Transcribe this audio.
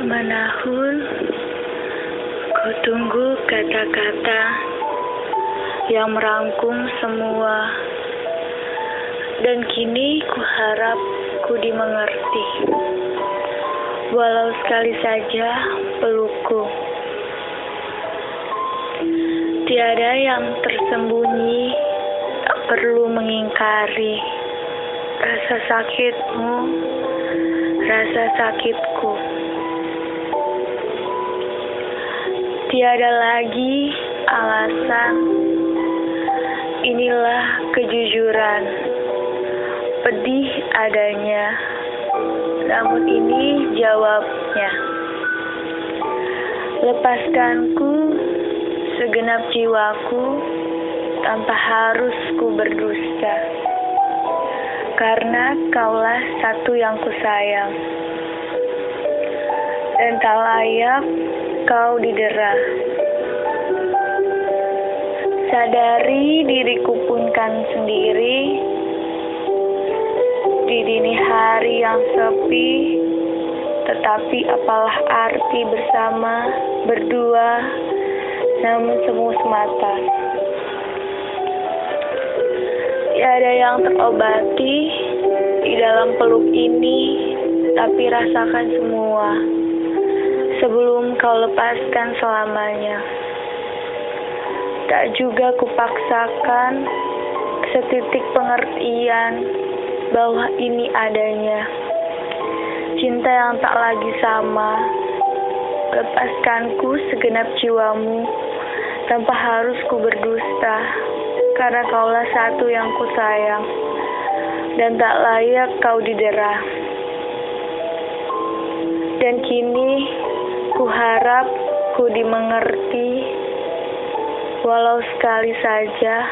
Menahun, ku tunggu kata-kata yang merangkum semua, dan kini ku harap ku dimengerti. Walau sekali saja pelukku, tiada yang tersembunyi, tak perlu mengingkari rasa sakitmu, rasa sakitku. Tiada lagi alasan, inilah kejujuran, pedih adanya, namun ini jawabnya. Lepaskanku segenap jiwaku tanpa harus ku berdusta, karena kaulah satu yang kusayang, dan tak layak kau didera. Sadari diriku pun kan sendiri di dini hari yang sepi, tetapi apalah arti bersama berdua, namun semu semata. Tiada yang terobati di dalam peluk ini, tapi rasakan semua sebelum kau lepaskan selamanya. Tak juga kupaksakan setitik pengertian bahwa ini adanya. Cinta yang tak lagi sama, lepaskanku segenap jiwamu tanpa harus ku berdusta, karena kaulah satu yang ku sayang dan tak layak kau didera. Dan kini ku harap ku dimengerti, walau sekali saja